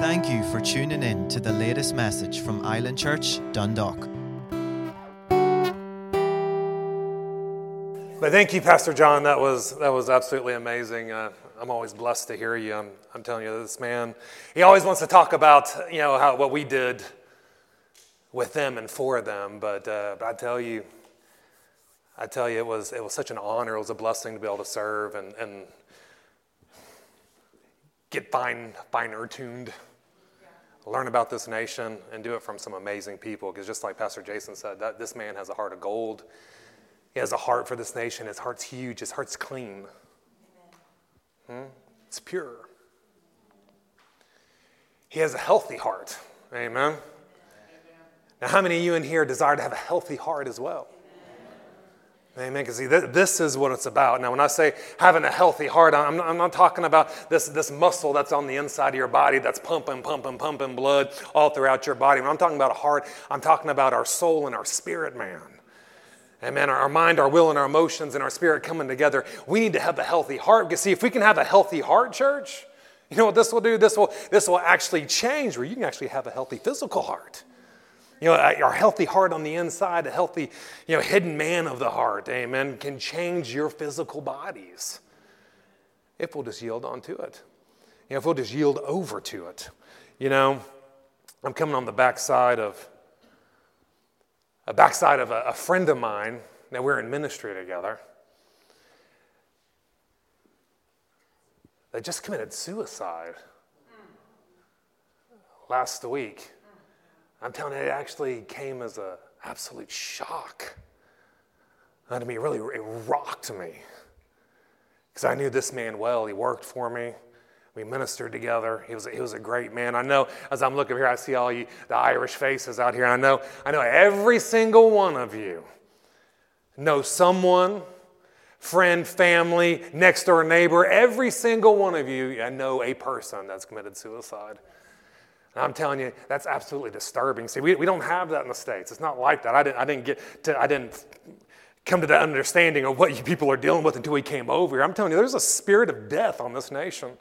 Thank you for tuning in to the latest message from Island Church, Dundalk. But thank you, Pastor John. That was that was absolutely amazing. Uh, I'm always blessed to hear you. I'm, I'm telling you, this man, he always wants to talk about you know how what we did with them and for them. But uh, but I tell you, I tell you, it was it was such an honor. It was a blessing to be able to serve and and get fine finer tuned learn about this nation and do it from some amazing people. Because just like Pastor Jason said, that this man has a heart of gold. He has a heart for this nation. His heart's huge. His heart's clean. Hmm? It's pure. He has a healthy heart. Amen. Now, how many of you in here desire to have a healthy heart as well? Amen. Because see, this is what it's about. Now, when I say having a healthy heart, I'm not, I'm not, talking about this, this muscle that's on the inside of your body that's pumping, pumping, pumping blood all throughout your body. When I'm talking about a heart, I'm talking about our soul and our spirit, man. Amen. Our mind, our will, and our emotions and our spirit coming together. We need to have a healthy heart. Because see, if we can have a healthy heart, church, you know what this will do? This will, this will actually change where you can actually have a healthy physical heart. You know, our healthy heart on the inside, a healthy, you know, hidden man of the heart, amen, can change your physical bodies if we'll just yield onto it. You know, if we'll just yield over to it. You know, I'm coming on the backside of a backside of a, a friend of mine. Now we're in ministry together. They just committed suicide last week. I'm telling you, it actually came as an absolute shock. And to me, really, it rocked me. Because I knew this man well. He worked for me. We ministered together. He was, a, he was a great man. I know as I'm looking here, I see all you, the Irish faces out here. I know, I know every single one of you know someone, friend, family, next door neighbor, every single one of you, I know a person that's committed suicide. And I'm telling you, that's absolutely disturbing. See, we, we don't have that in the States. It's not like that. I didn't, I didn't get to, I didn't come to that understanding of what you people are dealing with until we came over here. I'm telling you, there's a spirit of death on this nation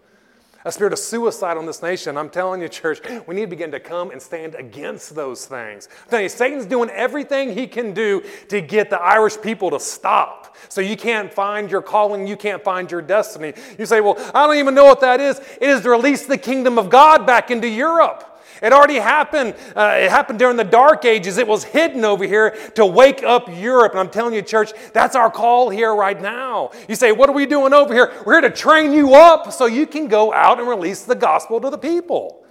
a spirit of suicide on this nation. I'm telling you, church, we need to begin to come and stand against those things. I'm telling you, Satan's doing everything he can do to get the Irish people to stop. So you can't find your calling, you can't find your destiny. You say, well, I don't even know what that is. It is to release the kingdom of God back into Europe. It already happened. Uh, it happened during the dark ages. It was hidden over here to wake up Europe. And I'm telling you, church, that's our call here right now. You say, What are we doing over here? We're here to train you up so you can go out and release the gospel to the people.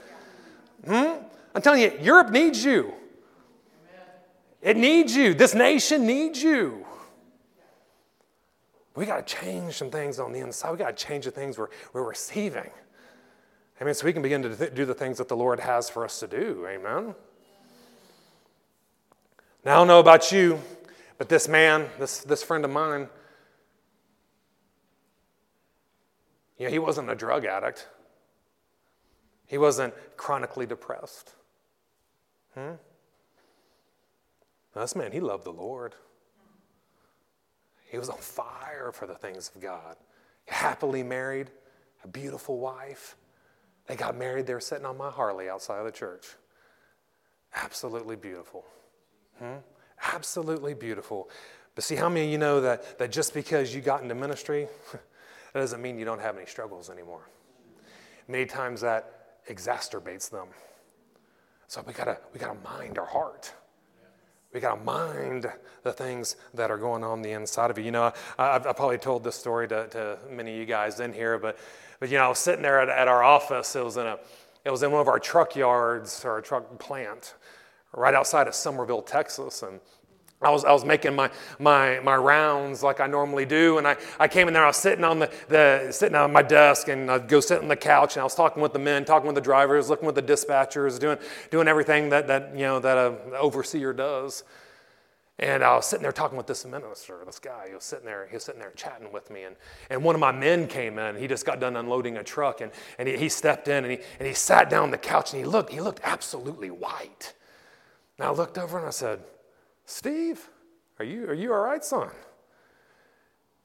Hmm? I'm telling you, Europe needs you. It needs you. This nation needs you. We got to change some things on the inside. We got to change the things we're, we're receiving. Amen. So we can begin to th- do the things that the Lord has for us to do. Amen. Now, I don't know about you, but this man, this, this friend of mine, you know, he wasn't a drug addict. He wasn't chronically depressed. Hmm? Now, this man, he loved the Lord. He was on fire for the things of God. Happily married, a beautiful wife. They got married They were sitting on my Harley outside of the church. Absolutely beautiful. Hmm? Absolutely beautiful. But see, how many of you know that, that just because you got into ministry, that doesn't mean you don't have any struggles anymore? Many times that exacerbates them. So we gotta, we gotta mind our heart. We got to mind the things that are going on the inside of you. You know, I, have probably told this story to, to, many of you guys in here, but, but you know, I was sitting there at, at our office. It was in a, it was in one of our truck yards or a truck plant, right outside of Somerville, Texas, and I was, I was making my, my, my rounds like I normally do, and I, I came in there, I was sitting on the, the sitting on my desk, and I'd go sit on the couch, and I was talking with the men, talking with the drivers, looking with the dispatchers, doing, doing everything that, that, you know, that an overseer does. And I was sitting there talking with this minister, this guy. He was sitting there, he was sitting there chatting with me. And, and one of my men came in. He just got done unloading a truck. And, and he, he stepped in and he, and he sat down on the couch and he looked, he looked absolutely white. And I looked over and I said, Steve, are you, are you all right, son?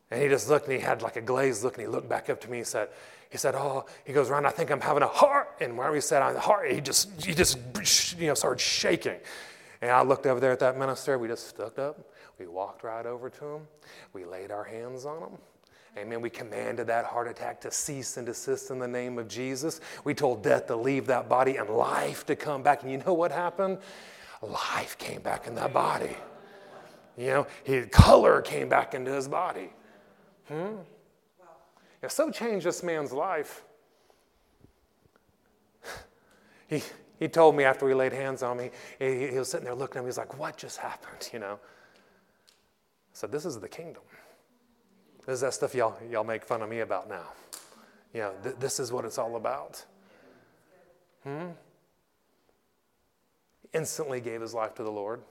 And he just looked and he had like a glazed look and he looked back up to me and said, he said, Oh, he goes, Ron, I think I'm having a heart. And whenever he said, I'm heart, he just, he just, you know, started shaking. And I looked over there at that minister. We just stood up. We walked right over to him. We laid our hands on him. Amen. We commanded that heart attack to cease and desist in the name of Jesus. We told death to leave that body and life to come back. And you know what happened? Life came back in that body. You know, his color came back into his body. Hmm? It so changed this man's life. He, he told me after he laid hands on me, he, he was sitting there looking at me, he's like, What just happened? You know? I said, This is the kingdom. This is that stuff y'all, y'all make fun of me about now. You know, th- this is what it's all about. Hmm? Instantly gave his life to the Lord.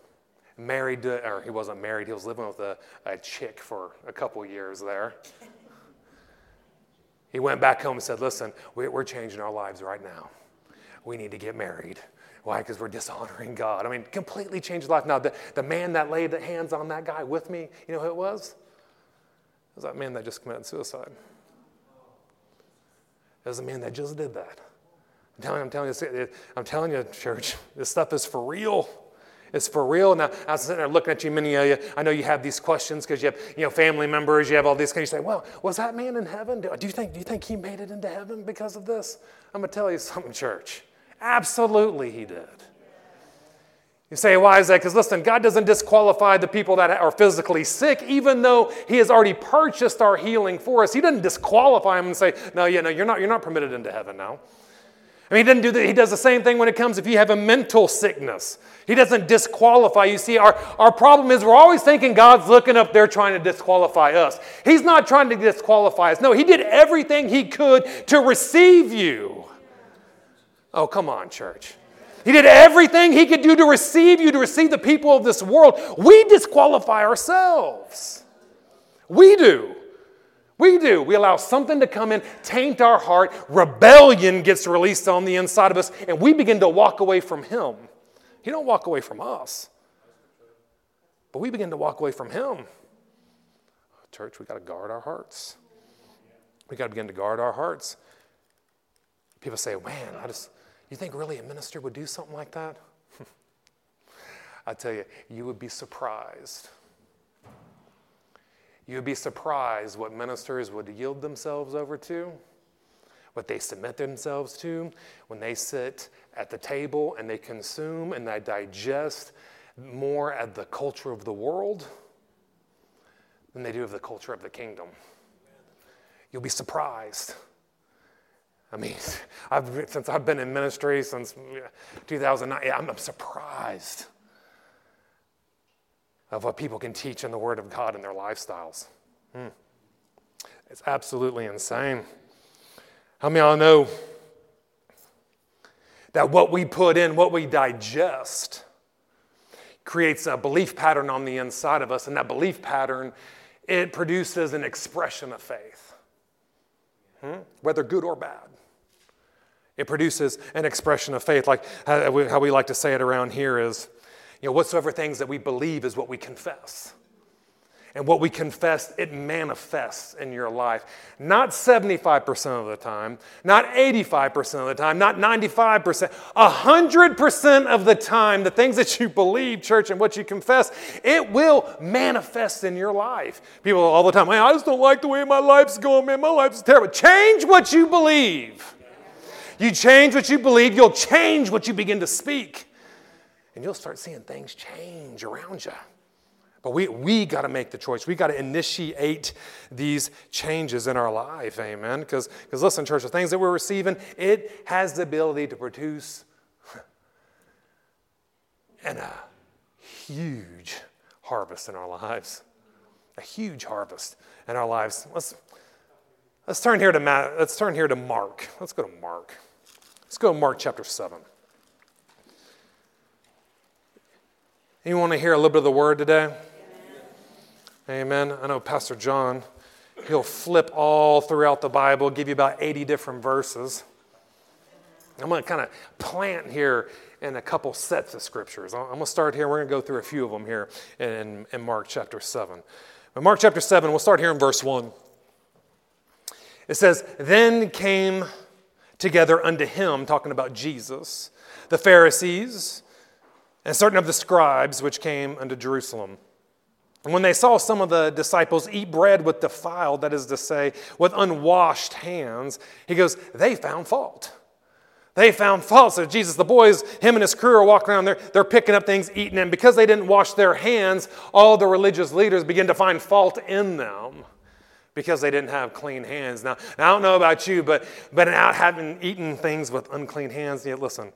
Married to, or he wasn't married, he was living with a, a chick for a couple years there. He went back home and said, Listen, we're changing our lives right now. We need to get married. Why? Because we're dishonoring God. I mean, completely changed life. Now, the, the man that laid the hands on that guy with me, you know who it was? It was that man that just committed suicide. It was the man that just did that. I'm telling you, I'm telling you, I'm telling you, church, this stuff is for real. It's for real. Now, I was sitting there looking at you, many of you. I know you have these questions because you have, you know, family members. You have all these things. You say, "Well, was that man in heaven? Do you think? Do you think he made it into heaven because of this?" I'm gonna tell you something, church. Absolutely, he did. You say, why is that? Because listen, God doesn't disqualify the people that are physically sick, even though He has already purchased our healing for us. He doesn't disqualify them and say, no, yeah, no, you're not, you're not permitted into heaven now. I mean, he doesn't do that. He does the same thing when it comes if you have a mental sickness. He doesn't disqualify. You see, our, our problem is we're always thinking God's looking up there trying to disqualify us. He's not trying to disqualify us. No, He did everything He could to receive you. Oh, come on, church. He did everything He could do to receive you, to receive the people of this world. We disqualify ourselves. We do. We do. We allow something to come in, taint our heart. Rebellion gets released on the inside of us, and we begin to walk away from Him. He don't walk away from us, but we begin to walk away from Him. Church, we got to guard our hearts. We got to begin to guard our hearts. People say, "Man, I just." You think really a minister would do something like that? I tell you, you would be surprised You'd be surprised what ministers would yield themselves over to, what they submit themselves to when they sit at the table and they consume and they digest more of the culture of the world than they do of the culture of the kingdom. You'll be surprised. I mean, I've, since I've been in ministry since 2009, I'm surprised of what people can teach in the Word of God in their lifestyles. Hmm. It's absolutely insane. How many of y'all know that what we put in, what we digest, creates a belief pattern on the inside of us, and that belief pattern it produces an expression of faith, hmm? whether good or bad. It produces an expression of faith, like how we like to say it around here is you know, whatsoever things that we believe is what we confess. And what we confess, it manifests in your life. Not 75% of the time, not 85% of the time, not 95%, 100% of the time, the things that you believe, church, and what you confess, it will manifest in your life. People all the time, man, I just don't like the way my life's going, man, my life's terrible. Change what you believe. You change what you believe, you'll change what you begin to speak and you'll start seeing things change around you. But we, we got to make the choice. We got to initiate these changes in our life, amen? Because listen, church, the things that we're receiving, it has the ability to produce and a huge harvest in our lives. A huge harvest in our lives. Let's, let's, turn here to Matt, let's turn here to Mark. Let's go to Mark. Let's go to Mark chapter 7. You want to hear a little bit of the word today? Amen. I know Pastor John, he'll flip all throughout the Bible, give you about 80 different verses. I'm going to kind of plant here in a couple sets of scriptures. I'm going to start here. We're going to go through a few of them here in, in Mark chapter 7. But Mark chapter 7, we'll start here in verse 1. It says, Then came together unto him, talking about Jesus, the Pharisees and certain of the scribes which came unto Jerusalem. And when they saw some of the disciples eat bread with defiled, that is to say, with unwashed hands, he goes, they found fault. They found fault. So Jesus, the boys, him and his crew are walking around there. They're picking up things, eating, and because they didn't wash their hands, all the religious leaders begin to find fault in them because they didn't have clean hands. Now, I don't know about you, but but out having eaten things with unclean hands, yeah, listen,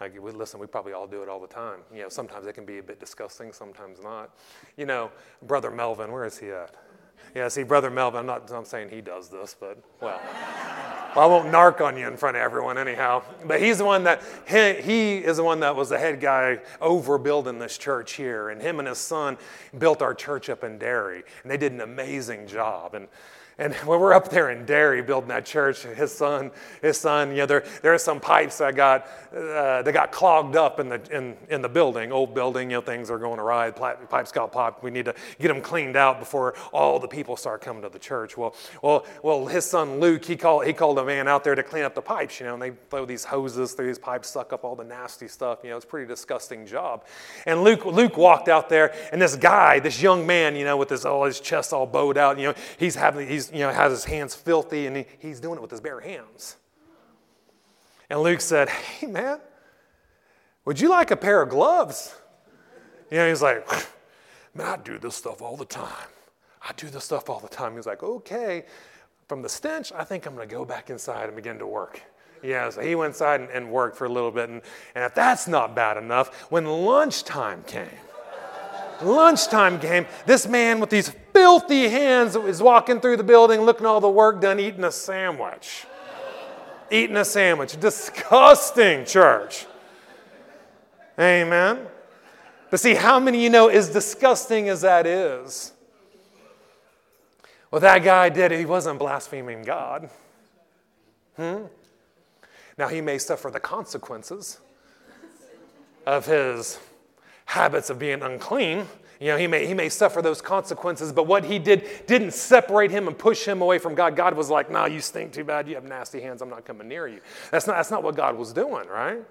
I, we, listen, we probably all do it all the time. You know, sometimes it can be a bit disgusting, sometimes not. You know, Brother Melvin, where is he at? Yeah, see, Brother Melvin, I'm not I'm saying he does this, but well, well, I won't narc on you in front of everyone anyhow. But he's the one that, he, he is the one that was the head guy over building this church here. And him and his son built our church up in Derry. And they did an amazing job. And and when we're up there in Derry building that church, his son, his son, you know, there, there are some pipes that got, uh, that got clogged up in the, in, in the building, old building, you know, things are going awry, pipes got popped. We need to get them cleaned out before all the people start coming to the church. Well, well, well his son Luke, he called, he called a man out there to clean up the pipes, you know, and they throw these hoses through these pipes, suck up all the nasty stuff, you know, it's a pretty disgusting job. And Luke, Luke walked out there, and this guy, this young man, you know, with his, all his chest all bowed out, you know, he's having, he's, you know, has his hands filthy and he, he's doing it with his bare hands. And Luke said, Hey, man, would you like a pair of gloves? You know, he's like, Man, I do this stuff all the time. I do this stuff all the time. He's like, Okay, from the stench, I think I'm going to go back inside and begin to work. Yeah, so he went inside and, and worked for a little bit. And, and if that's not bad enough, when lunchtime came, lunchtime game, this man with these filthy hands is walking through the building, looking all the work done, eating a sandwich. Eating a sandwich. Disgusting, church. Amen. But see, how many you know, as disgusting as that is, what that guy did, he wasn't blaspheming God. Hmm? Now, he may suffer the consequences of his habits of being unclean. You know, he may, he may suffer those consequences, but what he did didn't separate him and push him away from God. God was like, no, you stink too bad. You have nasty hands. I'm not coming near you. That's not, that's not what God was doing, right?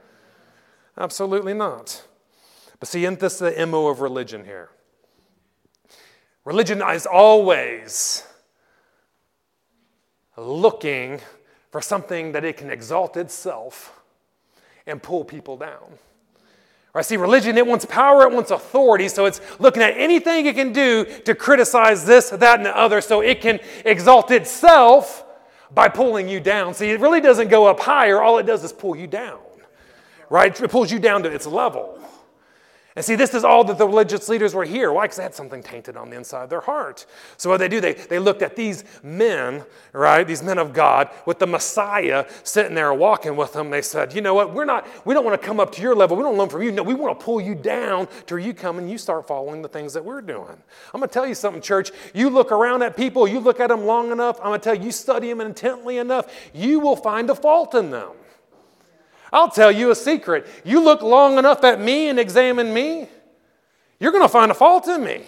Absolutely not. But see, isn't this the MO of religion here? Religion is always looking for something that it can exalt itself and pull people down. I see religion, it wants power, it wants authority, so it's looking at anything it can do to criticize this, that, and the other so it can exalt itself by pulling you down. See, it really doesn't go up higher, all it does is pull you down, right? It pulls you down to its level. And see, this is all that the religious leaders were here. Why? Because they had something tainted on the inside of their heart. So what they do, they, they looked at these men, right, these men of God, with the Messiah sitting there walking with them. They said, you know what, we're not, we don't want to come up to your level. We don't learn from you. No, we want to pull you down till you come and you start following the things that we're doing. I'm going to tell you something, church. You look around at people, you look at them long enough, I'm going to tell you, you study them intently enough, you will find a fault in them. I'll tell you a secret. You look long enough at me and examine me, you're going to find a fault in me.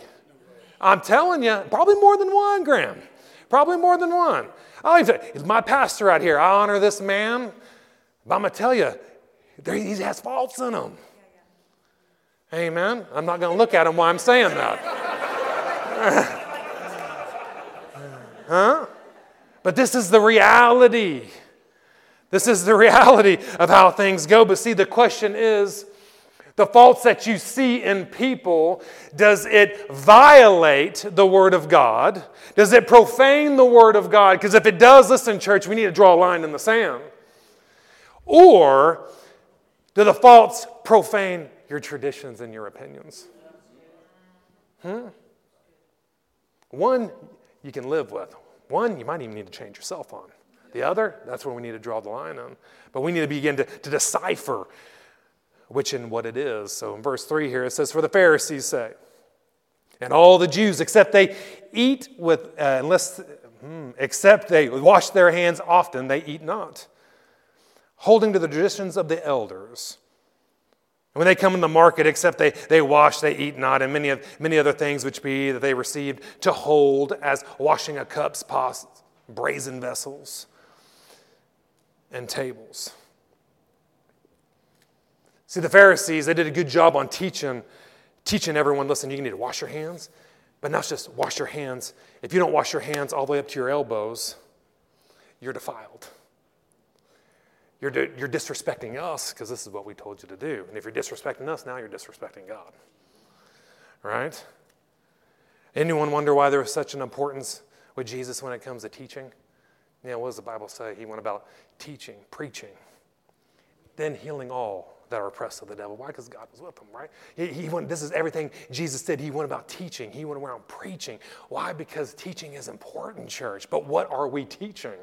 I'm telling you, probably more than one, Graham. Probably more than one. I'll even say, it's my pastor out here. I honor this man. But I'm going to tell you, he has faults in him. Amen. I'm not going to look at him while I'm saying that. huh? But this is the reality. This is the reality of how things go. But see, the question is the faults that you see in people, does it violate the Word of God? Does it profane the Word of God? Because if it does, listen, church, we need to draw a line in the sand. Or do the faults profane your traditions and your opinions? Hmm? One you can live with, one you might even need to change yourself on. The other, that's where we need to draw the line on. But we need to begin to, to decipher which and what it is. So in verse 3 here it says, For the Pharisees say, and all the Jews, except they eat with, uh, unless, hmm, except they wash their hands often, they eat not, holding to the traditions of the elders. And when they come in the market, except they, they wash, they eat not, and many, of, many other things which be that they received to hold as washing of cups, pots, brazen vessels, and tables. See, the Pharisees, they did a good job on teaching, teaching everyone, listen, you need to wash your hands, but not just wash your hands. If you don't wash your hands all the way up to your elbows, you're defiled. You're, you're disrespecting us because this is what we told you to do. And if you're disrespecting us, now you're disrespecting God. Right? Anyone wonder why there was such an importance with Jesus when it comes to teaching? Yeah, what does the Bible say? He went about teaching, preaching, then healing all that are oppressed of the devil. Why? Because God was with him, right? He, he, went, this is everything Jesus did. He went about teaching, he went around preaching. Why? Because teaching is important, church. But what are we teaching?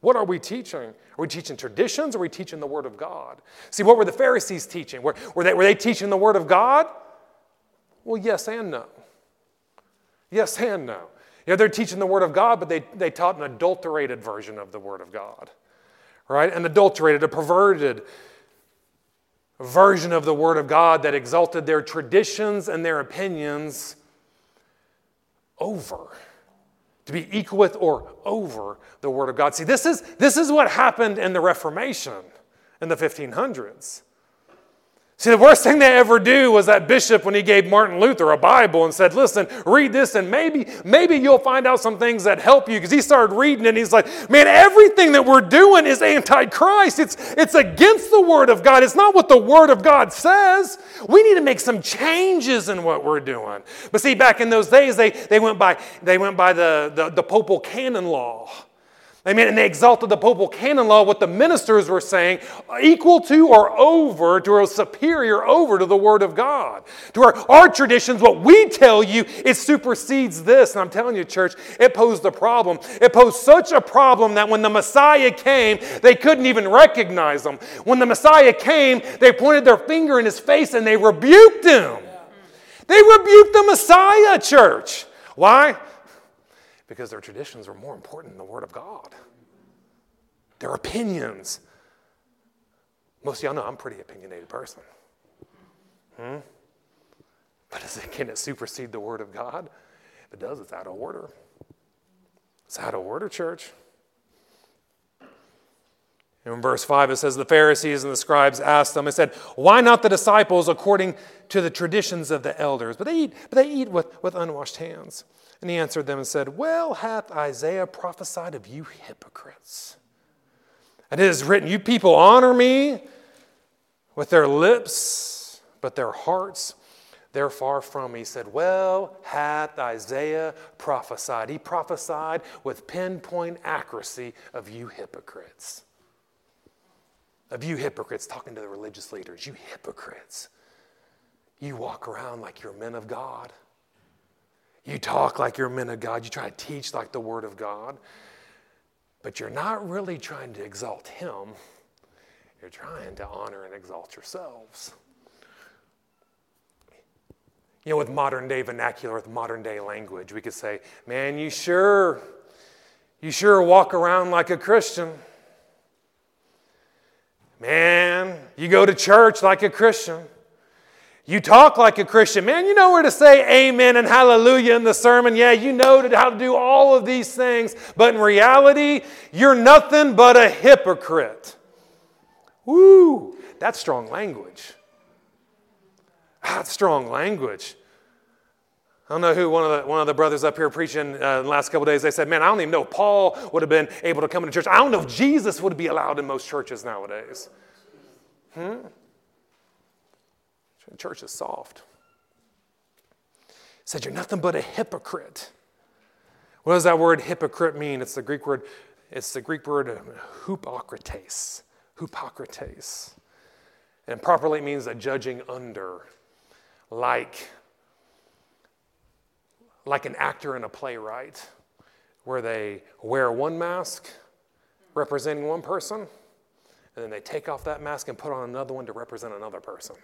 What are we teaching? Are we teaching traditions or are we teaching the Word of God? See, what were the Pharisees teaching? Were, were, they, were they teaching the Word of God? Well, yes and no. Yes and no. Yeah, they're teaching the Word of God, but they, they taught an adulterated version of the Word of God, right? An adulterated, a perverted version of the Word of God that exalted their traditions and their opinions over to be equal with or over the Word of God. See, this is, this is what happened in the Reformation in the 1500s. See, the worst thing they ever do was that bishop when he gave Martin Luther a Bible and said, Listen, read this, and maybe, maybe you'll find out some things that help you. Because he started reading and he's like, Man, everything that we're doing is antichrist. It's, it's against the Word of God. It's not what the Word of God says. We need to make some changes in what we're doing. But see, back in those days, they, they went by, they went by the, the, the papal canon law. Amen. And they exalted the papal canon law, what the ministers were saying, equal to or over, to or superior over to the Word of God. To our, our traditions, what we tell you, it supersedes this. And I'm telling you, church, it posed a problem. It posed such a problem that when the Messiah came, they couldn't even recognize him. When the Messiah came, they pointed their finger in his face and they rebuked him. They rebuked the Messiah, church. Why? Because their traditions were more important than the Word of God. Their opinions. Most of y'all know I'm a pretty opinionated person. Hmm? But it, can it supersede the Word of God? If it does, it's out of order. It's out of order, church. In verse 5, it says, The Pharisees and the scribes asked them, and said, Why not the disciples according to the traditions of the elders? But they eat, but they eat with, with unwashed hands. And he answered them and said, Well hath Isaiah prophesied of you hypocrites. And it is written, You people honor me with their lips, but their hearts they're far from me. He said, Well hath Isaiah prophesied. He prophesied with pinpoint accuracy of you hypocrites. Of you hypocrites, talking to the religious leaders, you hypocrites. You walk around like you're men of God. You talk like you're men of God. You try to teach like the Word of God. But you're not really trying to exalt Him. You're trying to honor and exalt yourselves. You know, with modern day vernacular, with modern day language, we could say, man, you sure, you sure walk around like a Christian. Man, you go to church like a Christian. You talk like a Christian. Man, you know where to say amen and hallelujah in the sermon. Yeah, you know how to do all of these things. But in reality, you're nothing but a hypocrite. Woo, that's strong language. That's strong language. I don't know who one of the, one of the brothers up here preaching uh, the last couple days. They said, "Man, I don't even know Paul would have been able to come into church. I don't know if Jesus would be allowed in most churches nowadays." Hmm? The church is soft. He said, You're nothing but a hypocrite. What does that word hypocrite mean? It's the Greek word, it's the Greek word um, hypokrites. Hypokrites. And properly means a judging under, like, like an actor in a playwright, where they wear one mask representing one person, and then they take off that mask and put on another one to represent another person.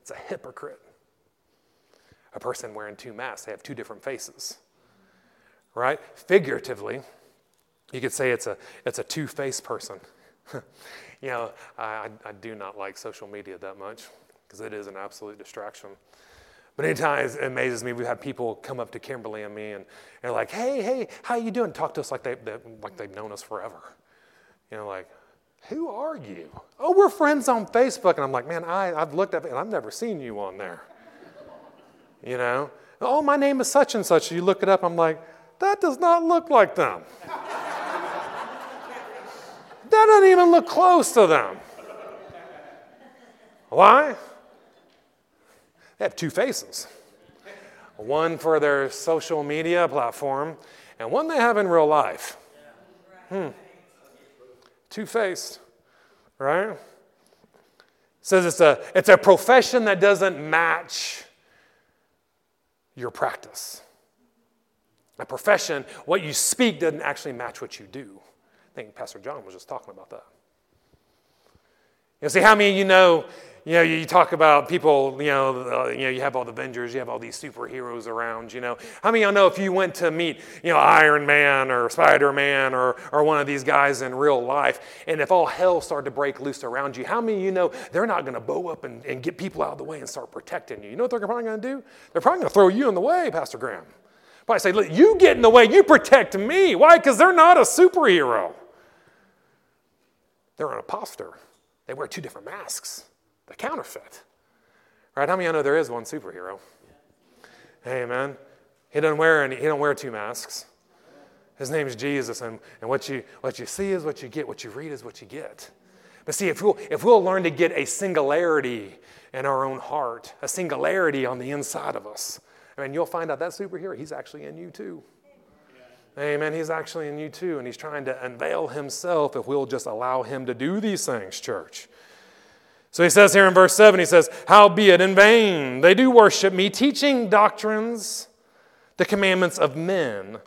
It's a hypocrite. A person wearing two masks, they have two different faces. Right? Figuratively, you could say it's a, it's a two faced person. you know, I, I do not like social media that much. because it is an absolute distraction. But anytime it amazes me, we have people come up to Kimberly and me and they're like, hey, hey, how you doing? Talk to us like, they, they, like they've known us forever. You know, like, who are you? Oh, we're friends on Facebook. And I'm like, man, I, I've looked up and I've never seen you on there. You know? Oh, my name is such and such. You look it up, I'm like, that does not look like them. that doesn't even look close to them. Why? They have two faces one for their social media platform, and one they have in real life. Hmm. Two faced, right? says it's a, it's a profession that doesn't match your practice. A profession, what you speak doesn't actually match what you do. I think Pastor John was just talking about that. You see, how many of you know you know, you talk about people, you know, uh, you know, you have all the Avengers, you have all these superheroes around, you know. How many of y'all know if you went to meet, you know, Iron Man or Spider Man or, or one of these guys in real life, and if all hell started to break loose around you, how many of you know they're not going to bow up and, and get people out of the way and start protecting you? You know what they're probably going to do? They're probably going to throw you in the way, Pastor Graham. Probably say, Look, you get in the way, you protect me. Why? Because they're not a superhero. They're an imposter. They wear two different masks the counterfeit. Right? How many of you know there is one superhero? Hey, man. He doesn't wear any, he don't wear two masks. His name is Jesus, and, and what, you, what you see is what you get, what you read is what you get. But see, if we'll, if we'll learn to get a singularity in our own heart, a singularity on the inside of us, I mean, you'll find out that superhero, he's actually in you too. Amen. He's actually in you too, and he's trying to unveil himself if we'll just allow him to do these things, church. So he says here in verse 7, he says, Howbeit in vain they do worship me, teaching doctrines, the commandments of men.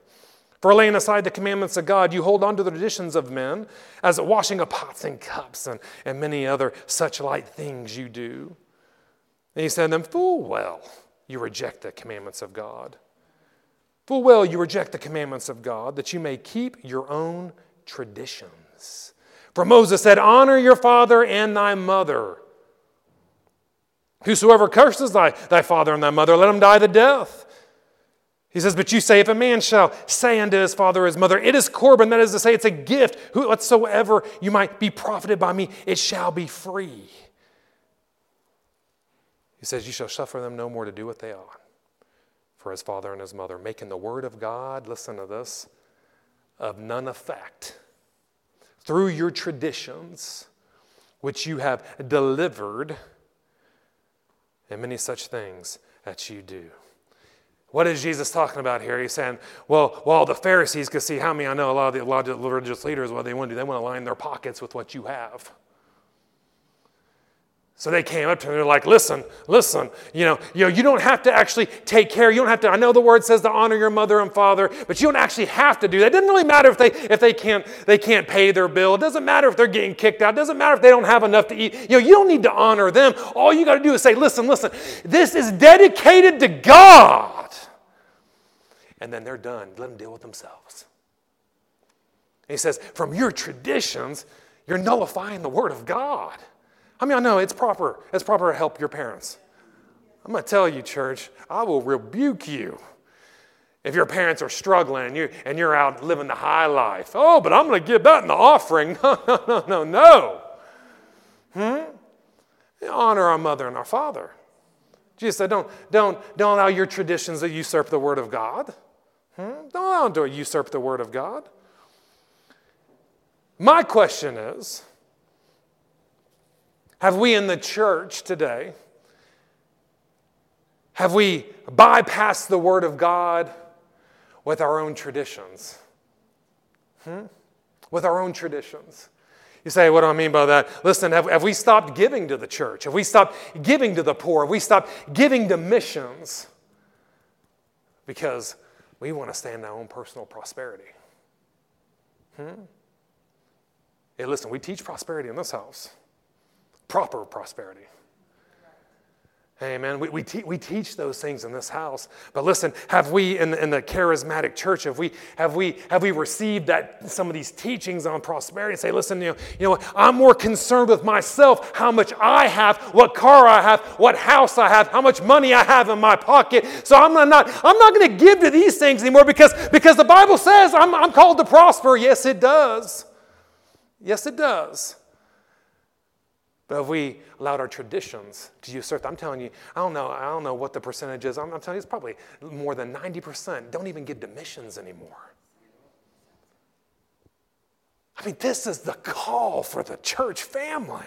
For laying aside the commandments of God, you hold on to the traditions of men, as washing of pots and cups and, and many other such like things you do. And he said to them, Full well, you reject the commandments of God. Full well, you reject the commandments of God, that you may keep your own traditions. For Moses said, Honor your father and thy mother. Whosoever curses thy, thy father and thy mother, let him die the death. He says, But you say, if a man shall say unto his father or his mother, It is Corban, that is to say, it's a gift, whatsoever you might be profited by me, it shall be free. He says, You shall suffer them no more to do what they ought for his father and his mother, making the word of God, listen to this, of none effect through your traditions, which you have delivered, and many such things that you do. What is Jesus talking about here? He's saying, well, well, the Pharisees could see how many I know a lot of the religious leaders, what they want to do, they want to line their pockets with what you have. So they came up to him and they're like, listen, listen, you know, you know, you don't have to actually take care. You don't have to, I know the word says to honor your mother and father, but you don't actually have to do that. It doesn't really matter if they if they can't they can't pay their bill. It doesn't matter if they're getting kicked out. It doesn't matter if they don't have enough to eat. You know, you don't need to honor them. All you got to do is say, listen, listen, this is dedicated to God. And then they're done. Let them deal with themselves. And he says, from your traditions, you're nullifying the word of God. I mean, I know it's proper. It's proper to help your parents. I'm going to tell you, church, I will rebuke you if your parents are struggling and you're, and you're out living the high life. Oh, but I'm going to give that in the offering. No, no, no, no, no. Hmm? Honor our mother and our father. Jesus said, don't, don't, don't allow your traditions to usurp the word of God. Hmm? Don't allow them to usurp the word of God. My question is, have we in the church today, have we bypassed the Word of God with our own traditions? Hmm? With our own traditions. You say, what do I mean by that? Listen, have, have we stopped giving to the church? Have we stopped giving to the poor? Have we stopped giving to missions? Because we want to stand our own personal prosperity. Hmm? Hey, listen, we teach prosperity in this house proper prosperity. Amen. We, we, te- we teach those things in this house. But listen, have we in in the charismatic church, have we, have, we, have we received that some of these teachings on prosperity and say, listen, you know, you know, I'm more concerned with myself, how much I have, what car I have, what house I have, how much money I have in my pocket. So I'm not, I'm not going to give to these things anymore because, because the Bible says I'm, I'm called to prosper. Yes, it does. Yes, it does. But if we allowed our traditions to usurp, I'm telling you, I don't know, I don't know what the percentage is. I'm, I'm telling you, it's probably more than 90% don't even give to missions anymore. I mean, this is the call for the church family.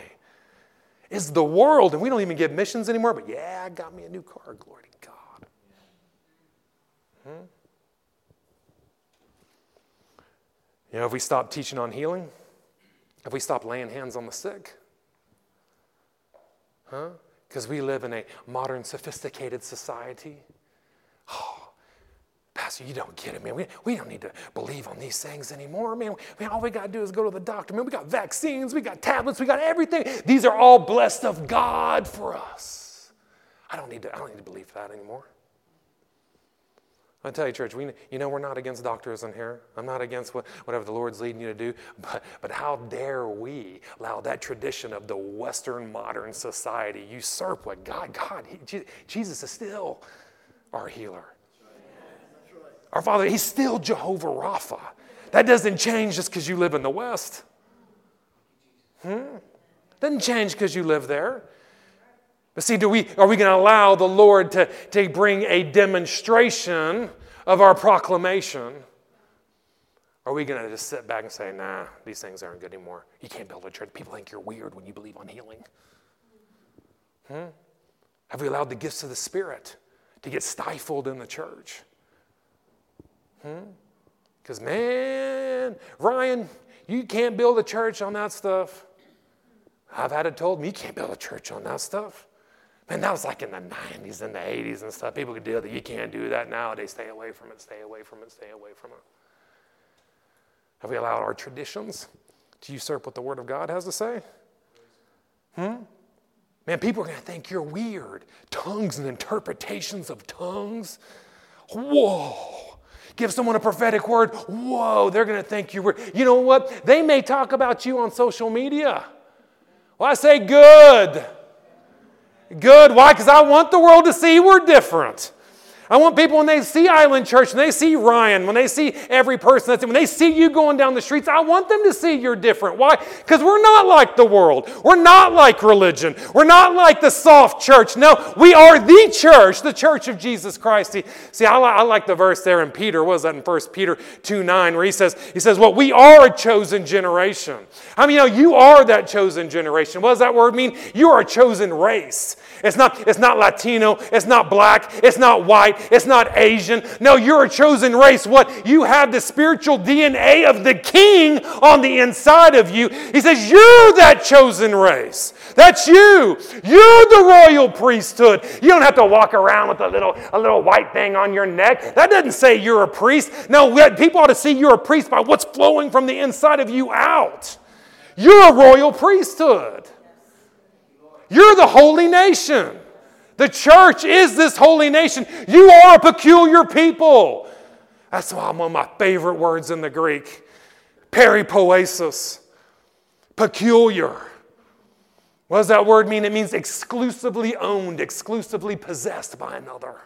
Is the world, and we don't even give missions anymore, but yeah, I got me a new car, glory to God. Hmm? You know, if we stop teaching on healing, if we stop laying hands on the sick, Huh? Because we live in a modern, sophisticated society. Oh, Pastor, you don't get it, man. We, we don't need to believe on these things anymore, man. man. All we got to do is go to the doctor, man. We got vaccines, we got tablets, we got everything. These are all blessed of God for us. I don't need to, I don't need to believe that anymore. I tell you, church, we, you know we're not against doctors in here. I'm not against what, whatever the Lord's leading you to do, but, but how dare we allow that tradition of the Western modern society usurp what God, God, he, Jesus is still our healer. Our Father, He's still Jehovah Rapha. That doesn't change just because you live in the West. Hmm? Doesn't change because you live there. But see, do we, are we going to allow the Lord to, to bring a demonstration of our proclamation? Are we going to just sit back and say, nah, these things aren't good anymore? You can't build a church. People think you're weird when you believe on healing. Hmm? Have we allowed the gifts of the Spirit to get stifled in the church? Because, hmm? man, Ryan, you can't build a church on that stuff. I've had it told me you can't build a church on that stuff. Man, that was like in the 90s and the 80s and stuff. People could do that. You can't do that nowadays. Stay away from it, stay away from it, stay away from it. Have we allowed our traditions to usurp what the Word of God has to say? Hmm? Man, people are going to think you're weird. Tongues and interpretations of tongues. Whoa. Give someone a prophetic word. Whoa, they're going to think you're weird. You know what? They may talk about you on social media. Well, I say good. Good. Why? Because I want the world to see we're different. I want people when they see Island Church, when they see Ryan, when they see every person that's when they see you going down the streets, I want them to see you're different. Why? Because we're not like the world. We're not like religion. We're not like the soft church. No, we are the church, the church of Jesus Christ. See, see I, li- I like the verse there in Peter. What was that in 1 Peter 2 9, where he says, he says, Well, we are a chosen generation. I mean, you know, you are that chosen generation. What does that word mean? You are a chosen race. It's not, it's not Latino, it's not black, it's not white, it's not Asian. No, you're a chosen race. What? You have the spiritual DNA of the king on the inside of you. He says, You're that chosen race. That's you. You're the royal priesthood. You don't have to walk around with a little, a little white thing on your neck. That doesn't say you're a priest. No, people ought to see you're a priest by what's flowing from the inside of you out. You're a royal priesthood. You're the holy nation. The church is this holy nation. You are a peculiar people. That's why one of my favorite words in the Greek. Peripoiesis. Peculiar. What does that word mean? It means exclusively owned, exclusively possessed by another.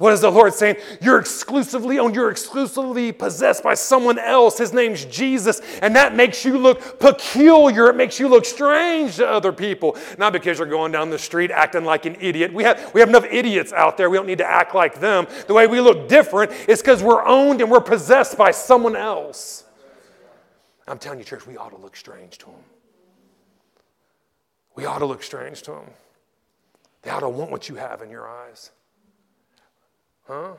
What is the Lord saying? You're exclusively owned, you're exclusively possessed by someone else. His name's Jesus. And that makes you look peculiar. It makes you look strange to other people. Not because you're going down the street acting like an idiot. We have, we have enough idiots out there. We don't need to act like them. The way we look different is because we're owned and we're possessed by someone else. I'm telling you, church, we ought to look strange to them. We ought to look strange to them. They ought to want what you have in your eyes. Huh?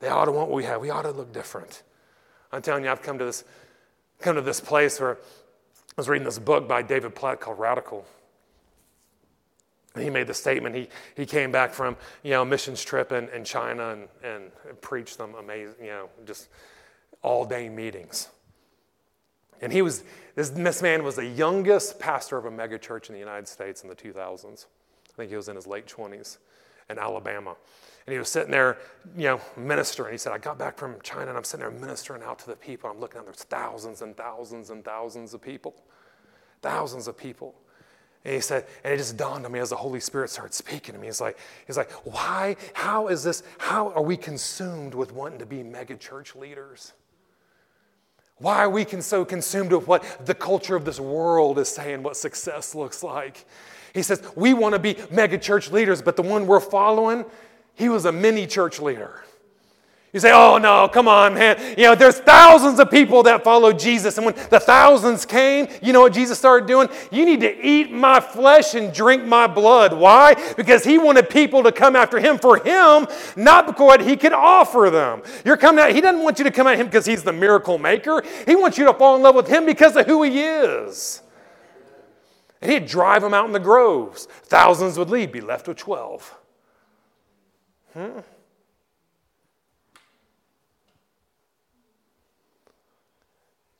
They ought to want what we have. We ought to look different. I'm telling you, I've come to this, come to this place where I was reading this book by David Platt called Radical. And he made the statement. He, he came back from you know a missions trip in, in China and, and preached them amazing, you know, just all day meetings. And he was, this, this man was the youngest pastor of a megachurch in the United States in the 2000s. I think he was in his late 20s in Alabama. And he was sitting there, you know, ministering. He said, I got back from China and I'm sitting there ministering out to the people. I'm looking out, there's thousands and thousands and thousands of people. Thousands of people. And he said, and it just dawned on me as the Holy Spirit started speaking to me. He's like, he's like, why, how is this, how are we consumed with wanting to be mega church leaders? Why are we so consumed with what the culture of this world is saying, what success looks like? He says, we want to be mega church leaders, but the one we're following, he was a mini church leader. You say, oh no, come on, man. You know, there's thousands of people that follow Jesus. And when the thousands came, you know what Jesus started doing? You need to eat my flesh and drink my blood. Why? Because he wanted people to come after him for him, not because what he could offer them. You're coming out, he doesn't want you to come at him because he's the miracle maker. He wants you to fall in love with him because of who he is. And he'd drive them out in the groves. Thousands would leave, be left with 12.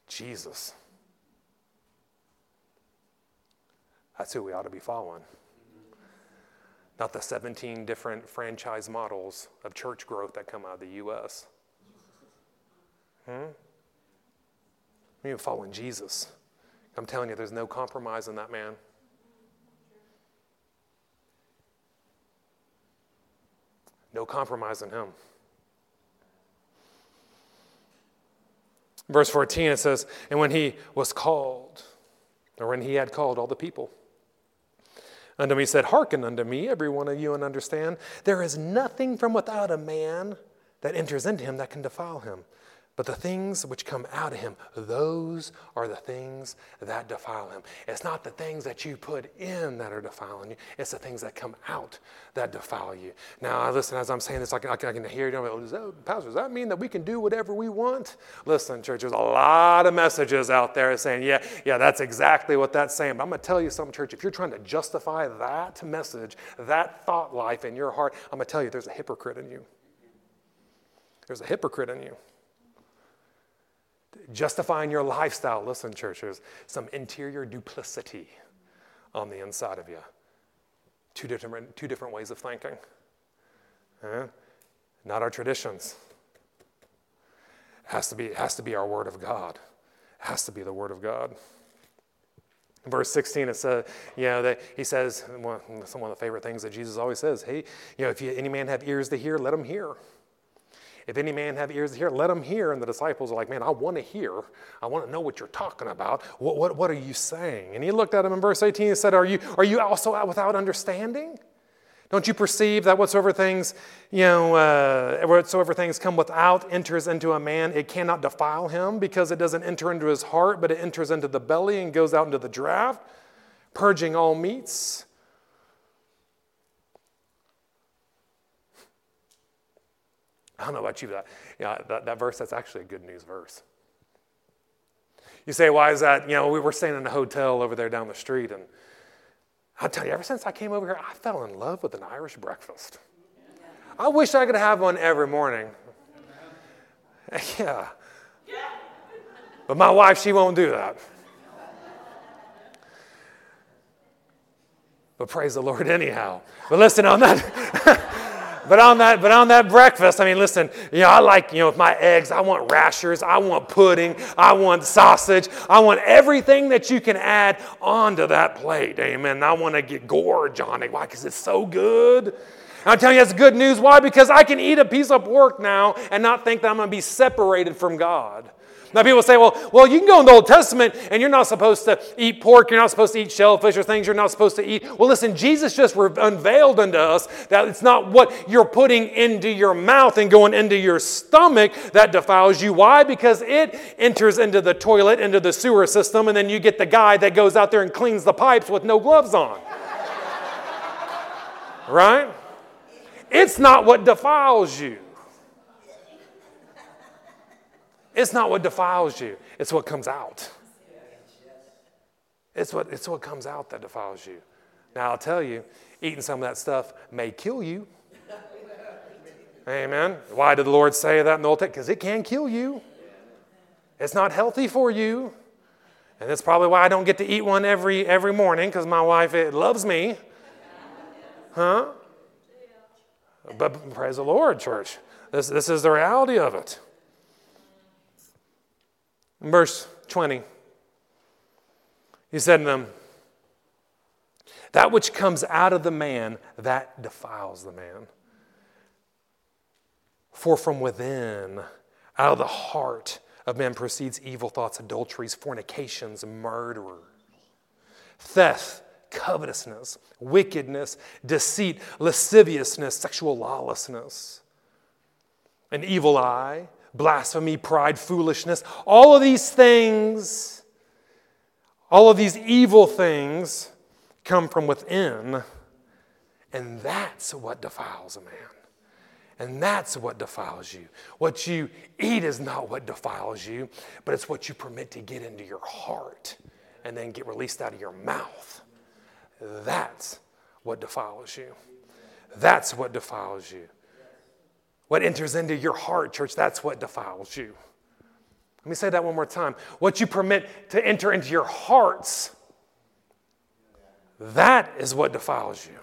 Jesus. That's who we ought to be following. Not the 17 different franchise models of church growth that come out of the U.S. Hmm? We're following Jesus. I'm telling you, there's no compromise in that man. No compromise in him. Verse 14, it says, And when he was called, or when he had called all the people, unto me he said, Hearken unto me, every one of you, and understand, there is nothing from without a man that enters into him that can defile him. But the things which come out of him, those are the things that defile him. It's not the things that you put in that are defiling you, it's the things that come out that defile you. Now, I listen, as I'm saying this, I can, I can hear you. Know, does that, Pastor, does that mean that we can do whatever we want? Listen, church, there's a lot of messages out there saying, yeah, yeah, that's exactly what that's saying. But I'm going to tell you something, church, if you're trying to justify that message, that thought life in your heart, I'm going to tell you there's a hypocrite in you. There's a hypocrite in you justifying your lifestyle. Listen, church, there's some interior duplicity on the inside of you. Two different, two different ways of thinking. Not our traditions. It has to be, it has to be our word of God. It has to be the word of God. verse 16, it says, you know, that he says, one of the favorite things that Jesus always says, hey, you know, if you, any man have ears to hear, let him hear. If any man have ears to hear, let him hear. And the disciples are like, Man, I want to hear. I want to know what you're talking about. What, what, what are you saying? And he looked at him in verse 18 and said, Are you, are you also without understanding? Don't you perceive that whatsoever things, you know, uh, whatsoever things come without enters into a man, it cannot defile him because it doesn't enter into his heart, but it enters into the belly and goes out into the draught, purging all meats? I don't know about you, but you know, that, that verse, that's actually a good news verse. You say, why is that? You know, we were staying in a hotel over there down the street, and I'll tell you, ever since I came over here, I fell in love with an Irish breakfast. I wish I could have one every morning. Yeah. But my wife, she won't do that. But praise the Lord anyhow. But listen, on that. But on that, but on that breakfast, I mean, listen, you know, I like, you know, with my eggs, I want rashers, I want pudding, I want sausage, I want everything that you can add onto that plate. Amen. I want to get gorge on it. Why? Because it's so good. I'm telling you, that's good news. Why? Because I can eat a piece of pork now and not think that I'm going to be separated from God. Now people say, well, well, you can go in the Old Testament and you're not supposed to eat pork, you're not supposed to eat shellfish or things you're not supposed to eat. Well, listen, Jesus just unveiled unto us that it's not what you're putting into your mouth and going into your stomach that defiles you. Why? Because it enters into the toilet, into the sewer system, and then you get the guy that goes out there and cleans the pipes with no gloves on. right? It's not what defiles you. It's not what defiles you, it's what comes out. It's what, it's what comes out that defiles you. Now, I'll tell you, eating some of that stuff may kill you. Amen. Why did the Lord say that in the Old Testament? Because it can kill you. It's not healthy for you. And that's probably why I don't get to eat one every, every morning because my wife it loves me. Huh? But praise the Lord, church. This, this is the reality of it. Verse 20, he said to them, That which comes out of the man, that defiles the man. For from within, out of the heart of men proceeds evil thoughts, adulteries, fornications, murder, theft, covetousness, wickedness, deceit, lasciviousness, sexual lawlessness, an evil eye, blasphemy, pride, foolishness. All of these things, all of these evil things come from within, and that's what defiles a man. And that's what defiles you. What you eat is not what defiles you, but it's what you permit to get into your heart and then get released out of your mouth. That's what defiles you. That's what defiles you. What enters into your heart, church, that's what defiles you. Let me say that one more time. What you permit to enter into your hearts, that is what defiles you.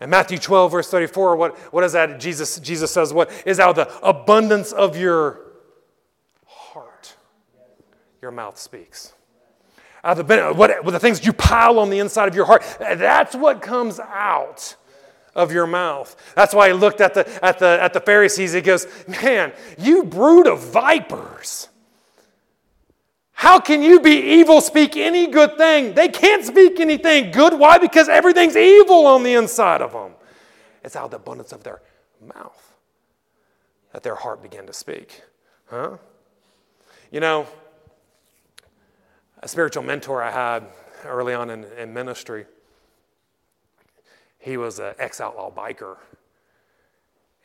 In Matthew 12, verse 34, what, what is that? Jesus, Jesus says, What is out of the abundance of your heart, your mouth speaks. Out of the, what, the things you pile on the inside of your heart, that's what comes out of your mouth. That's why he looked at the, at the, at the Pharisees. He goes, Man, you brood of vipers. How can you be evil, speak any good thing? They can't speak anything good. Why? Because everything's evil on the inside of them. It's out of the abundance of their mouth that their heart began to speak. Huh? You know, a spiritual mentor I had early on in, in ministry, he was an ex outlaw biker.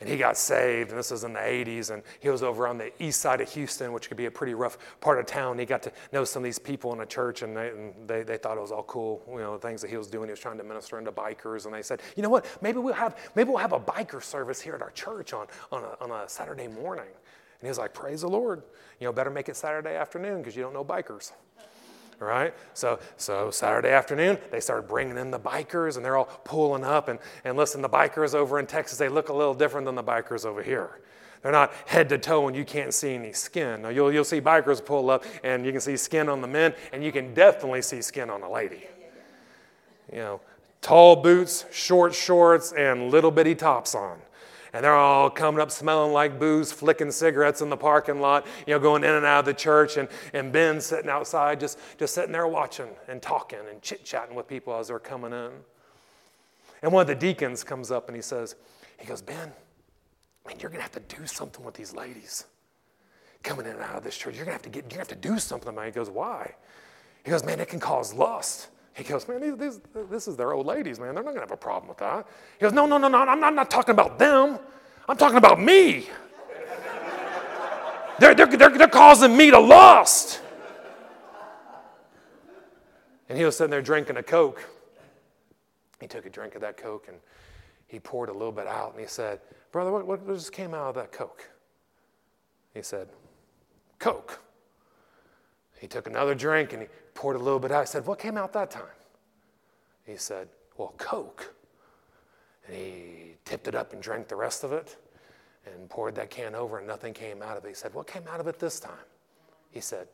And he got saved, and this was in the 80s, and he was over on the east side of Houston, which could be a pretty rough part of town. He got to know some of these people in a church, and they, and they, they thought it was all cool, you know, the things that he was doing. He was trying to minister into bikers, and they said, you know what, maybe we'll have, maybe we'll have a biker service here at our church on, on, a, on a Saturday morning. And he was like, praise the Lord. You know, better make it Saturday afternoon because you don't know bikers right? So, so Saturday afternoon, they started bringing in the bikers and they're all pulling up. And, and listen, the bikers over in Texas, they look a little different than the bikers over here. They're not head to toe and you can't see any skin. Now, you'll, you'll see bikers pull up and you can see skin on the men and you can definitely see skin on the lady. You know, tall boots, short shorts, and little bitty tops on and they're all coming up smelling like booze, flicking cigarettes in the parking lot, you know, going in and out of the church, and, and Ben sitting outside, just, just sitting there watching and talking and chit chatting with people as they're coming in. And one of the deacons comes up and he says, he goes, Ben, man, you're gonna have to do something with these ladies coming in and out of this church. You're gonna have to get, you have to do something. Man. He goes, why? He goes, man, it can cause lust. He goes, man, these, these, this is their old ladies, man. They're not going to have a problem with that. He goes, no, no, no, no. I'm not, I'm not talking about them. I'm talking about me. they're, they're, they're, they're causing me to lust. And he was sitting there drinking a Coke. He took a drink of that Coke and he poured a little bit out and he said, Brother, what, what just came out of that Coke? He said, Coke. He took another drink and he poured a little bit out. I said, What came out that time? He said, Well, Coke. And he tipped it up and drank the rest of it and poured that can over, and nothing came out of it. He said, What came out of it this time? He said,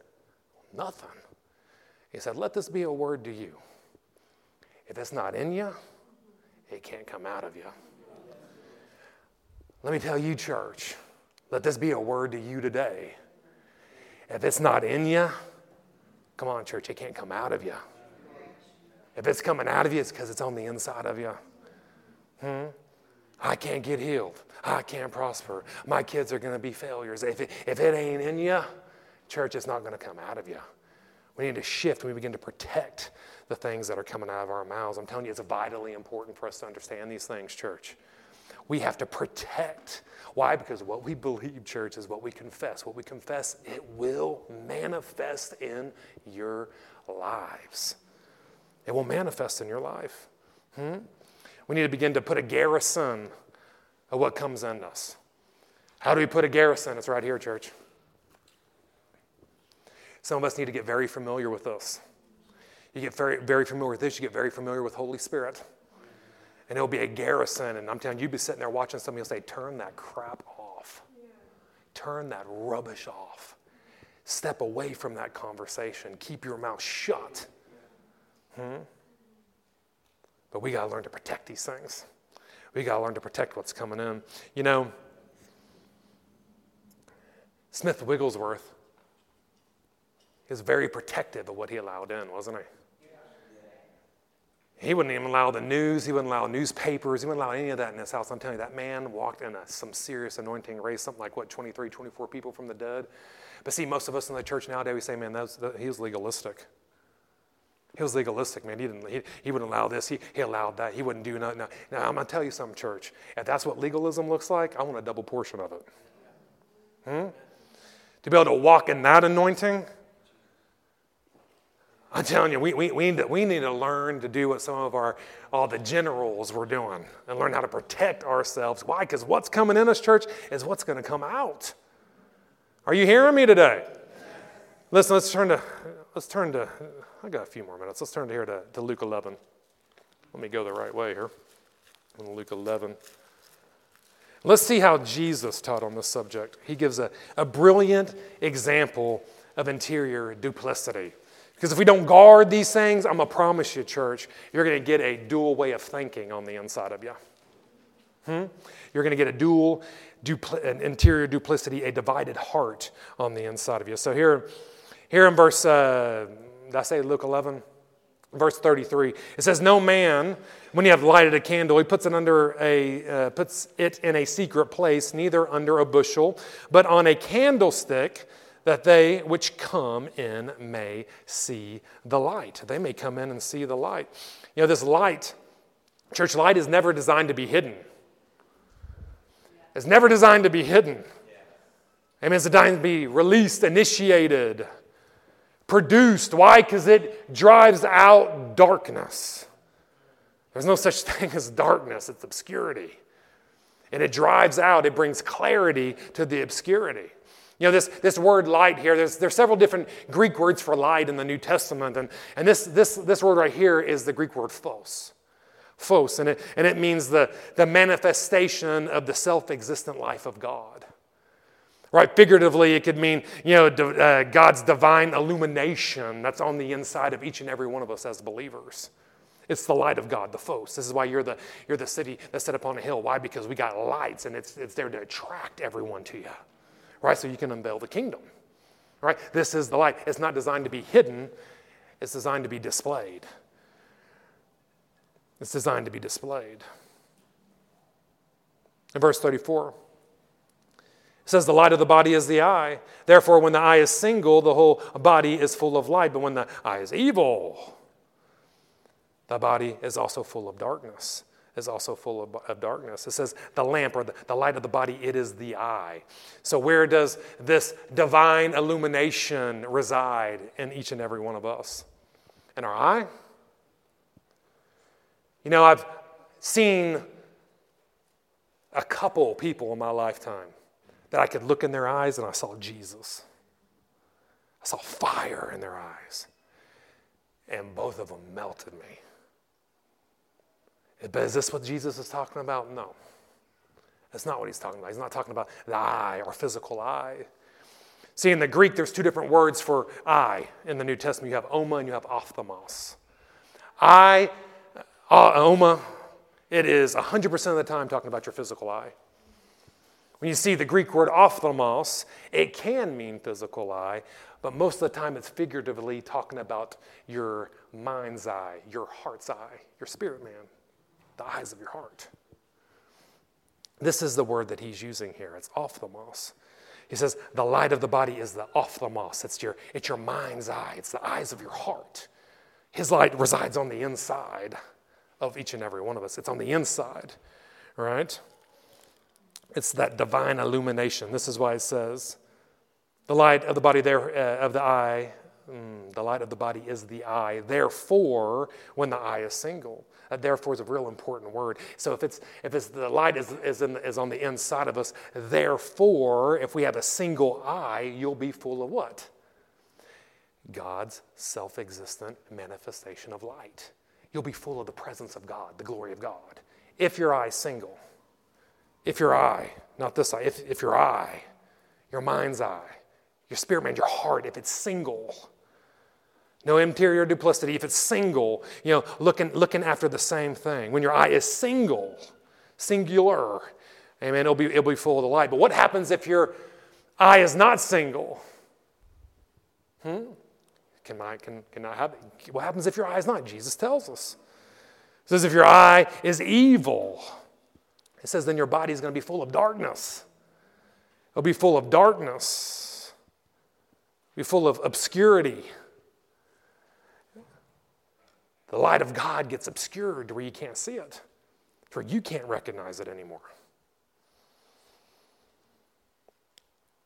Nothing. He said, Let this be a word to you. If it's not in you, it can't come out of you. Let me tell you, church, let this be a word to you today. If it's not in you, Come on, church, it can't come out of you. If it's coming out of you, it's because it's on the inside of you. Hmm? I can't get healed. I can't prosper. My kids are going to be failures. If it, if it ain't in you, church, it's not going to come out of you. We need to shift. We begin to protect the things that are coming out of our mouths. I'm telling you, it's vitally important for us to understand these things, church. We have to protect. Why? Because what we believe, church, is what we confess. What we confess, it will manifest in your lives. It will manifest in your life. Hmm? We need to begin to put a garrison of what comes in us. How do we put a garrison? It's right here, church. Some of us need to get very familiar with this. You get very, very familiar with this, you get very familiar with Holy Spirit. And it'll be a garrison, and I'm telling you, you'll be sitting there watching somebody will say, Turn that crap off. Turn that rubbish off. Step away from that conversation. Keep your mouth shut. Hmm? But we got to learn to protect these things. We got to learn to protect what's coming in. You know, Smith Wigglesworth is very protective of what he allowed in, wasn't he? He wouldn't even allow the news. He wouldn't allow newspapers. He wouldn't allow any of that in his house. I'm telling you, that man walked in a, some serious anointing, raised something like, what, 23, 24 people from the dead. But see, most of us in the church nowadays, we say, man, that was, that, he was legalistic. He was legalistic, man. He, didn't, he, he wouldn't allow this. He, he allowed that. He wouldn't do nothing. Now, now, I'm going to tell you something, church. If that's what legalism looks like, I want a double portion of it. Hmm? To be able to walk in that anointing, I'm telling you, we, we, we, need to, we need to learn to do what some of our, all the generals were doing and learn how to protect ourselves. Why? Because what's coming in us, church, is what's going to come out. Are you hearing me today? Listen, let's turn to, let's turn to, I got a few more minutes. Let's turn to here to, to Luke 11. Let me go the right way here. In Luke 11. Let's see how Jesus taught on this subject. He gives a, a brilliant example of interior duplicity. Because if we don't guard these things, I'm going to promise you, church, you're going to get a dual way of thinking on the inside of you. Hmm? You're going to get a dual, dupli- an interior duplicity, a divided heart on the inside of you. So here, here in verse, uh, did I say Luke 11? Verse 33, it says, No man, when he have lighted a candle, he puts it under a, uh, puts it in a secret place, neither under a bushel, but on a candlestick, that they which come in may see the light. They may come in and see the light. You know, this light, church light is never designed to be hidden. It's never designed to be hidden. Amen. It's designed to be released, initiated, produced. Why? Because it drives out darkness. There's no such thing as darkness, it's obscurity. And it drives out, it brings clarity to the obscurity. You know, this, this word light here, there's, there's several different Greek words for light in the New Testament. And, and this, this, this word right here is the Greek word phos. Phos. And it, and it means the, the manifestation of the self existent life of God. Right? Figuratively, it could mean, you know, uh, God's divine illumination that's on the inside of each and every one of us as believers. It's the light of God, the phos. This is why you're the, you're the city that's set upon a hill. Why? Because we got lights and it's, it's there to attract everyone to you right? So you can unveil the kingdom, right? This is the light. It's not designed to be hidden, it's designed to be displayed. It's designed to be displayed. In verse 34, it says, The light of the body is the eye. Therefore, when the eye is single, the whole body is full of light. But when the eye is evil, the body is also full of darkness is also full of, of darkness. It says the lamp or the, the light of the body, it is the eye. So, where does this divine illumination reside in each and every one of us? In our eye? You know, I've seen a couple people in my lifetime that I could look in their eyes and I saw Jesus. I saw fire in their eyes. And both of them melted me. But is this what Jesus is talking about? No. That's not what he's talking about. He's not talking about the eye or physical eye. See, in the Greek, there's two different words for eye in the New Testament. You have omma and you have ophthalmos. Eye, uh, omma, it is 100% of the time talking about your physical eye. When you see the Greek word ophthalmos, it can mean physical eye, but most of the time it's figuratively talking about your mind's eye, your heart's eye, your spirit man the eyes of your heart. This is the word that he's using here. It's ophthalmos. He says the light of the body is the ophthalmos. It's your, it's your mind's eye. It's the eyes of your heart. His light resides on the inside of each and every one of us. It's on the inside, right? It's that divine illumination. This is why it says, the light of the body there, uh, of the eye, mm, the light of the body is the eye. Therefore, when the eye is single, uh, therefore is a real important word. So if it's if it's the light is is, in, is on the inside of us, therefore, if we have a single eye, you'll be full of what? God's self existent manifestation of light. You'll be full of the presence of God, the glory of God. If your eye single, if your eye, not this eye, if, if your eye, your mind's eye, your spirit man, your heart, if it's single, no interior duplicity, if it's single, you know, looking, looking after the same thing. When your eye is single, singular, amen, it'll be, it'll be full of the light. But what happens if your eye is not single? Hmm? Can I, can, can I have, what happens if your eye is not? Jesus tells us. It says if your eye is evil, it says then your body is going to be full of darkness. It'll be full of darkness, be full of obscurity. The light of God gets obscured to where you can't see it, to where you can't recognize it anymore.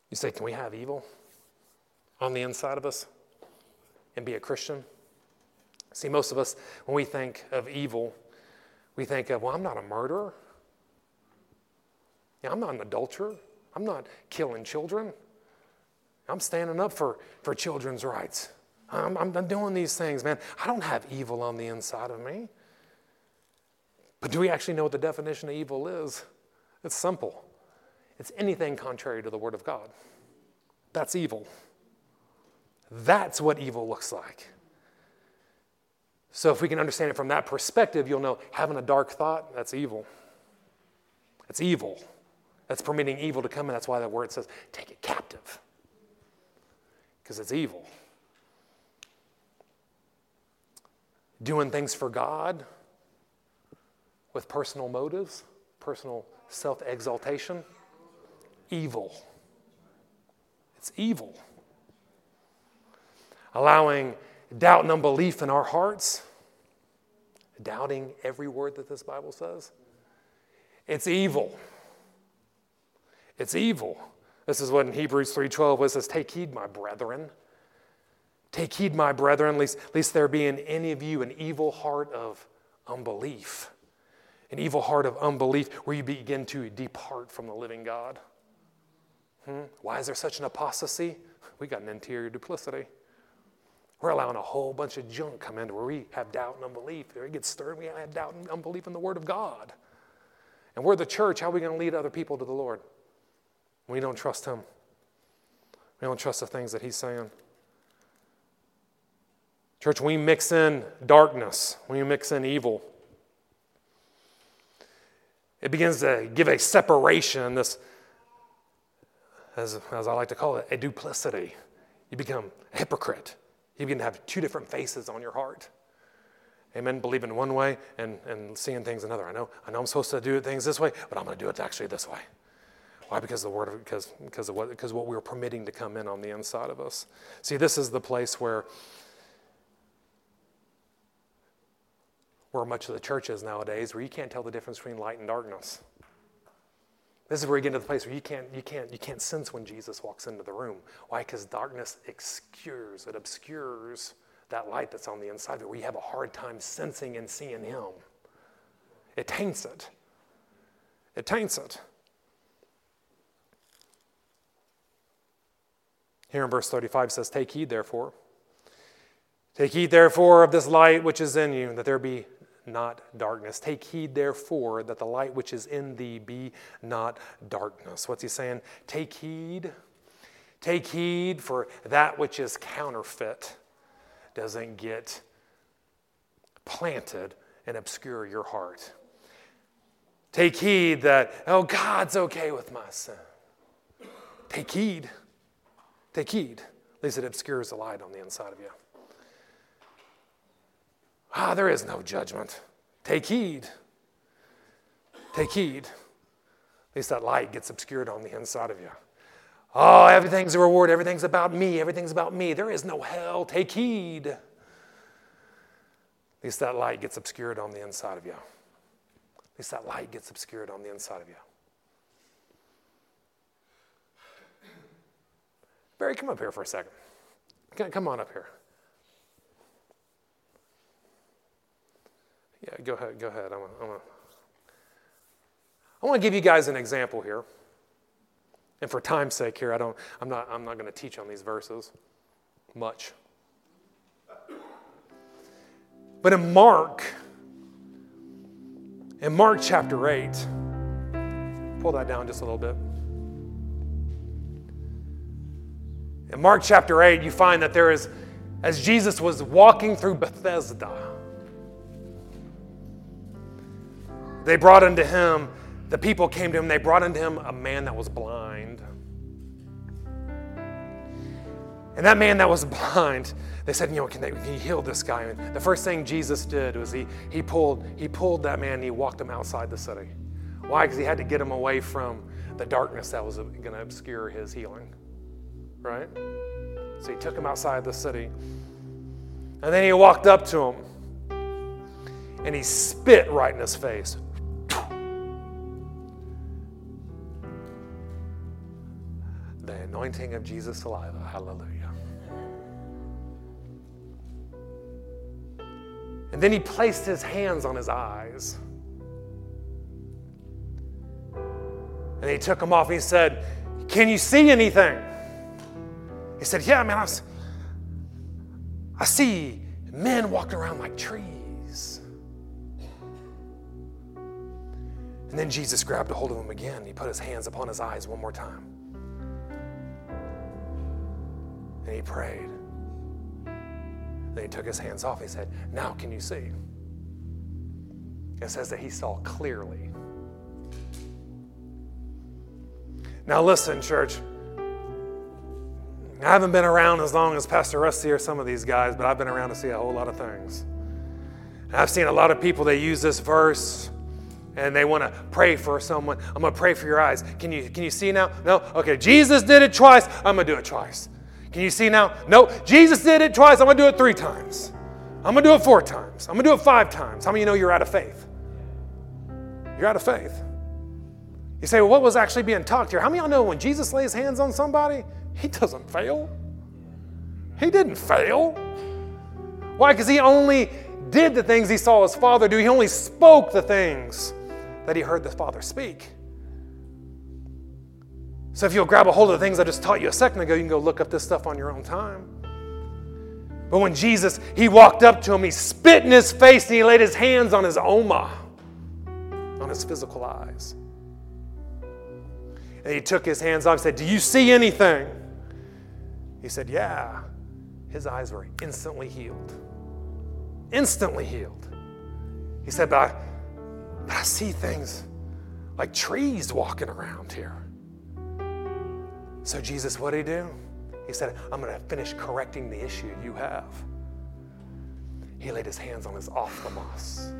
You say, Can we have evil on the inside of us and be a Christian? See, most of us, when we think of evil, we think of, well, I'm not a murderer. Yeah, I'm not an adulterer. I'm not killing children. I'm standing up for, for children's rights. I'm, I'm, doing these things, man. I don't have evil on the inside of me. But do we actually know what the definition of evil is? It's simple it's anything contrary to the Word of God. That's evil. That's what evil looks like. So, if we can understand it from that perspective, you'll know having a dark thought, that's evil. It's evil. That's permitting evil to come and That's why that word says, take it captive, because it's evil. Doing things for God with personal motives, personal self exaltation, evil. It's evil. Allowing doubt and unbelief in our hearts, doubting every word that this Bible says, it's evil. It's evil. This is what in Hebrews 3:12 it says, Take heed, my brethren. Take heed, my brethren, lest, lest there be in any of you an evil heart of unbelief. An evil heart of unbelief where you begin to depart from the living God. Hmm? Why is there such an apostasy? We got an interior duplicity. We're allowing a whole bunch of junk come into where we have doubt and unbelief. We get stirred, we have doubt and unbelief in the Word of God. And we're the church. How are we going to lead other people to the Lord? We don't trust Him. We don't trust the things that He's saying. Church, we mix in darkness, we mix in evil. It begins to give a separation, this, as, as I like to call it, a duplicity. You become a hypocrite. You begin to have two different faces on your heart. Amen. Believing one way and, and seeing things another. I know, I know I'm supposed to do things this way, but I'm going to do it actually this way. Why? Because the word of, because, because of what because what we're permitting to come in on the inside of us. See, this is the place where where much of the church is nowadays, where you can't tell the difference between light and darkness. This is where you get to the place where you can't, you can't, you can't sense when Jesus walks into the room. Why? Because darkness obscures, it obscures that light that's on the inside of it, where you have a hard time sensing and seeing Him. It taints it. It taints it. Here in verse 35 says, Take heed, therefore. Take heed, therefore, of this light which is in you, that there be not darkness. Take heed, therefore, that the light which is in thee be not darkness. What's he saying? Take heed. Take heed for that which is counterfeit doesn't get planted and obscure your heart. Take heed that, oh, God's okay with my sin. Take heed. Take heed, lest it obscures the light on the inside of you. Ah, there is no judgment. Take heed. Take heed. At least that light gets obscured on the inside of you. Oh, everything's a reward. Everything's about me. Everything's about me. There is no hell. Take heed. At least that light gets obscured on the inside of you. At least that light gets obscured on the inside of you. Barry, come up here for a second. Come on up here. Yeah, go ahead. Go ahead. I'm I want to give you guys an example here. And for time's sake here, I don't, I'm not, I'm not going to teach on these verses much. But in Mark, in Mark chapter 8, pull that down just a little bit. In Mark chapter 8, you find that there is, as Jesus was walking through Bethesda, they brought unto him, the people came to him, they brought unto him a man that was blind. And that man that was blind, they said, you know, can, they, can you heal this guy? And the first thing Jesus did was he, he, pulled, he pulled that man and he walked him outside the city. Why? Because he had to get him away from the darkness that was going to obscure his healing. Right? So he took him outside the city. And then he walked up to him and he spit right in his face. Anointing of Jesus' saliva. Hallelujah. And then he placed his hands on his eyes. And he took them off and he said, Can you see anything? He said, Yeah, man, I, was, I see men walking around like trees. And then Jesus grabbed a hold of him again. He put his hands upon his eyes one more time. And he prayed. Then he took his hands off. He said, Now can you see? It says that he saw clearly. Now, listen, church. I haven't been around as long as Pastor Rusty or some of these guys, but I've been around to see a whole lot of things. I've seen a lot of people, they use this verse and they want to pray for someone. I'm going to pray for your eyes. Can you, can you see now? No? Okay, Jesus did it twice. I'm going to do it twice. Can you see now? No. Jesus did it twice. I'm going to do it three times. I'm going to do it four times. I'm going to do it five times. How many of you know you're out of faith? You're out of faith. You say, well, what was actually being talked here? How many of y'all know when Jesus lays hands on somebody, he doesn't fail. He didn't fail. Why? Because he only did the things he saw his father do. He only spoke the things that he heard the father speak. So if you'll grab a hold of the things I just taught you a second ago, you can go look up this stuff on your own time. But when Jesus, he walked up to him, he spit in his face and he laid his hands on his omma, on his physical eyes. And he took his hands off and said, Do you see anything? He said, Yeah. His eyes were instantly healed. Instantly healed. He said, But I, but I see things like trees walking around here. So, Jesus, what did he do? He said, I'm going to finish correcting the issue you have. He laid his hands on his ophthalmos,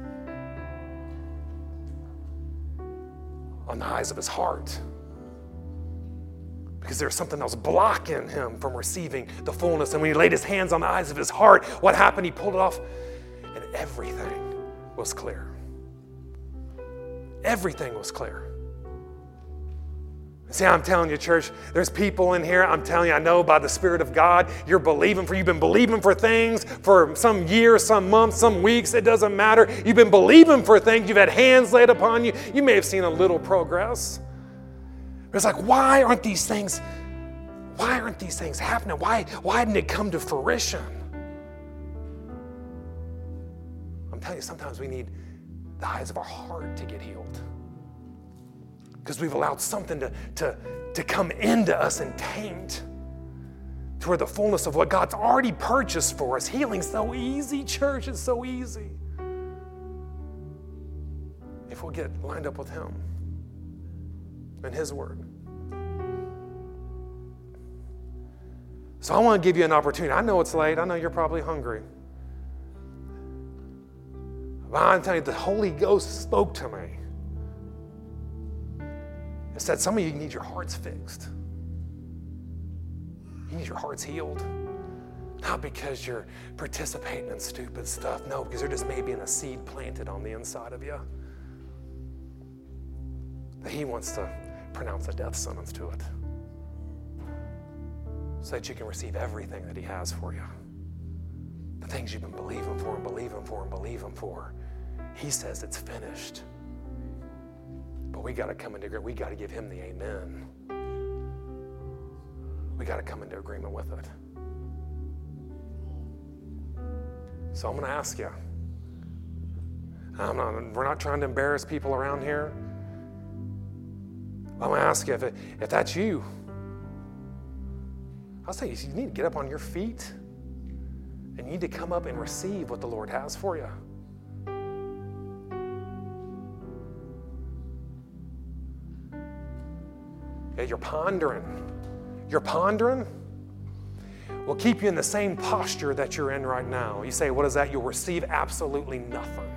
on the eyes of his heart because there was something else blocking him from receiving the fullness. And when he laid his hands on the eyes of his heart, what happened? He pulled it off, and everything was clear. Everything was clear. See, I'm telling you, church, there's people in here. I'm telling you, I know by the Spirit of God, you're believing for, you've been believing for things for some years, some months, some weeks, it doesn't matter. You've been believing for things, you've had hands laid upon you. You may have seen a little progress. It's like, why aren't these things, why aren't these things happening? Why, why didn't it come to fruition? I'm telling you, sometimes we need the eyes of our heart to get healed. Because we've allowed something to, to, to come into us and taint to where the fullness of what God's already purchased for us. Healing's so easy, church, it's so easy. If we'll get lined up with Him and His Word. So I want to give you an opportunity. I know it's late. I know you're probably hungry. But I'm telling you, the Holy Ghost spoke to me. It said, Some of you need your hearts fixed. You need your hearts healed. Not because you're participating in stupid stuff. No, because there just may be a seed planted on the inside of you. That He wants to pronounce a death sentence to it so that you can receive everything that He has for you. The things you've been believing for and believing for and believing for. He says it's finished. But we got to come into agreement. We got to give Him the amen. We got to come into agreement with it. So I'm going to ask you not, we're not trying to embarrass people around here. I'm going to ask you if, it, if that's you. I'll say you need to get up on your feet and you need to come up and receive what the Lord has for you. You're pondering. You're pondering will keep you in the same posture that you're in right now. You say, What is that? You'll receive absolutely nothing.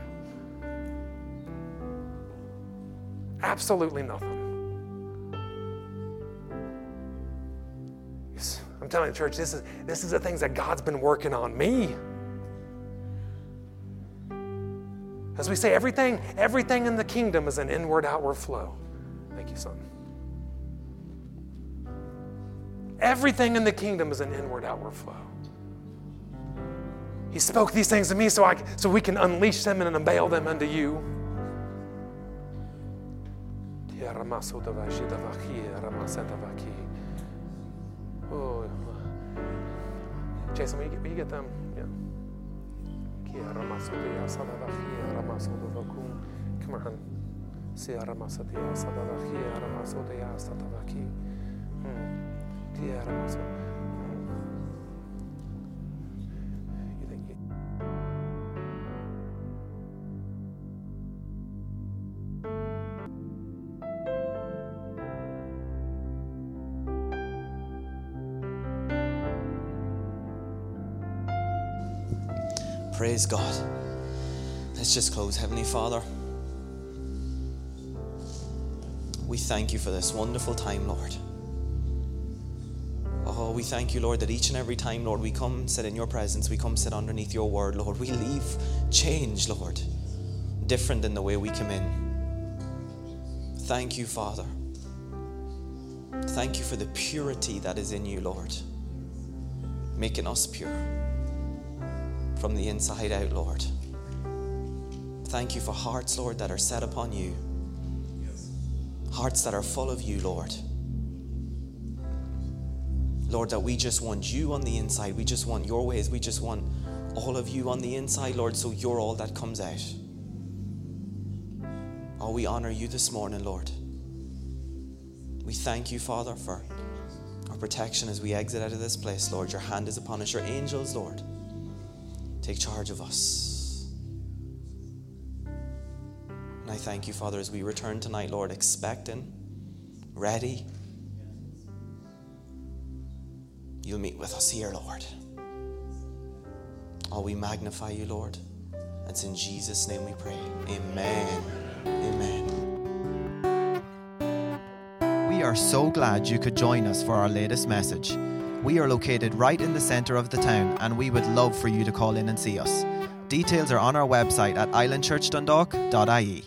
Absolutely nothing. I'm telling the church, this is, this is the things that God's been working on me. As we say, everything, everything in the kingdom is an inward outward flow. Thank you, son. Everything in the kingdom is an inward outward flow. He spoke these things to me so, I, so we can unleash them and unveil them unto you. Oh, Jason, will you get, will you get them? Yeah. Come on. Hmm. Praise God. Let's just close. Heavenly Father, we thank you for this wonderful time, Lord. We thank you, Lord, that each and every time, Lord, we come sit in your presence, we come sit underneath your word, Lord. We leave changed, Lord, different than the way we come in. Thank you, Father. Thank you for the purity that is in you, Lord, making us pure from the inside out, Lord. Thank you for hearts, Lord, that are set upon you, hearts that are full of you, Lord. Lord, that we just want you on the inside. We just want your ways. We just want all of you on the inside, Lord, so you're all that comes out. Oh, we honor you this morning, Lord. We thank you, Father, for our protection as we exit out of this place, Lord. Your hand is upon us. Your angels, Lord, take charge of us. And I thank you, Father, as we return tonight, Lord, expecting, ready you'll meet with us here, Lord. Oh, we magnify you, Lord. It's in Jesus' name we pray. Amen. Amen. We are so glad you could join us for our latest message. We are located right in the centre of the town and we would love for you to call in and see us. Details are on our website at islandchurchdundalk.ie.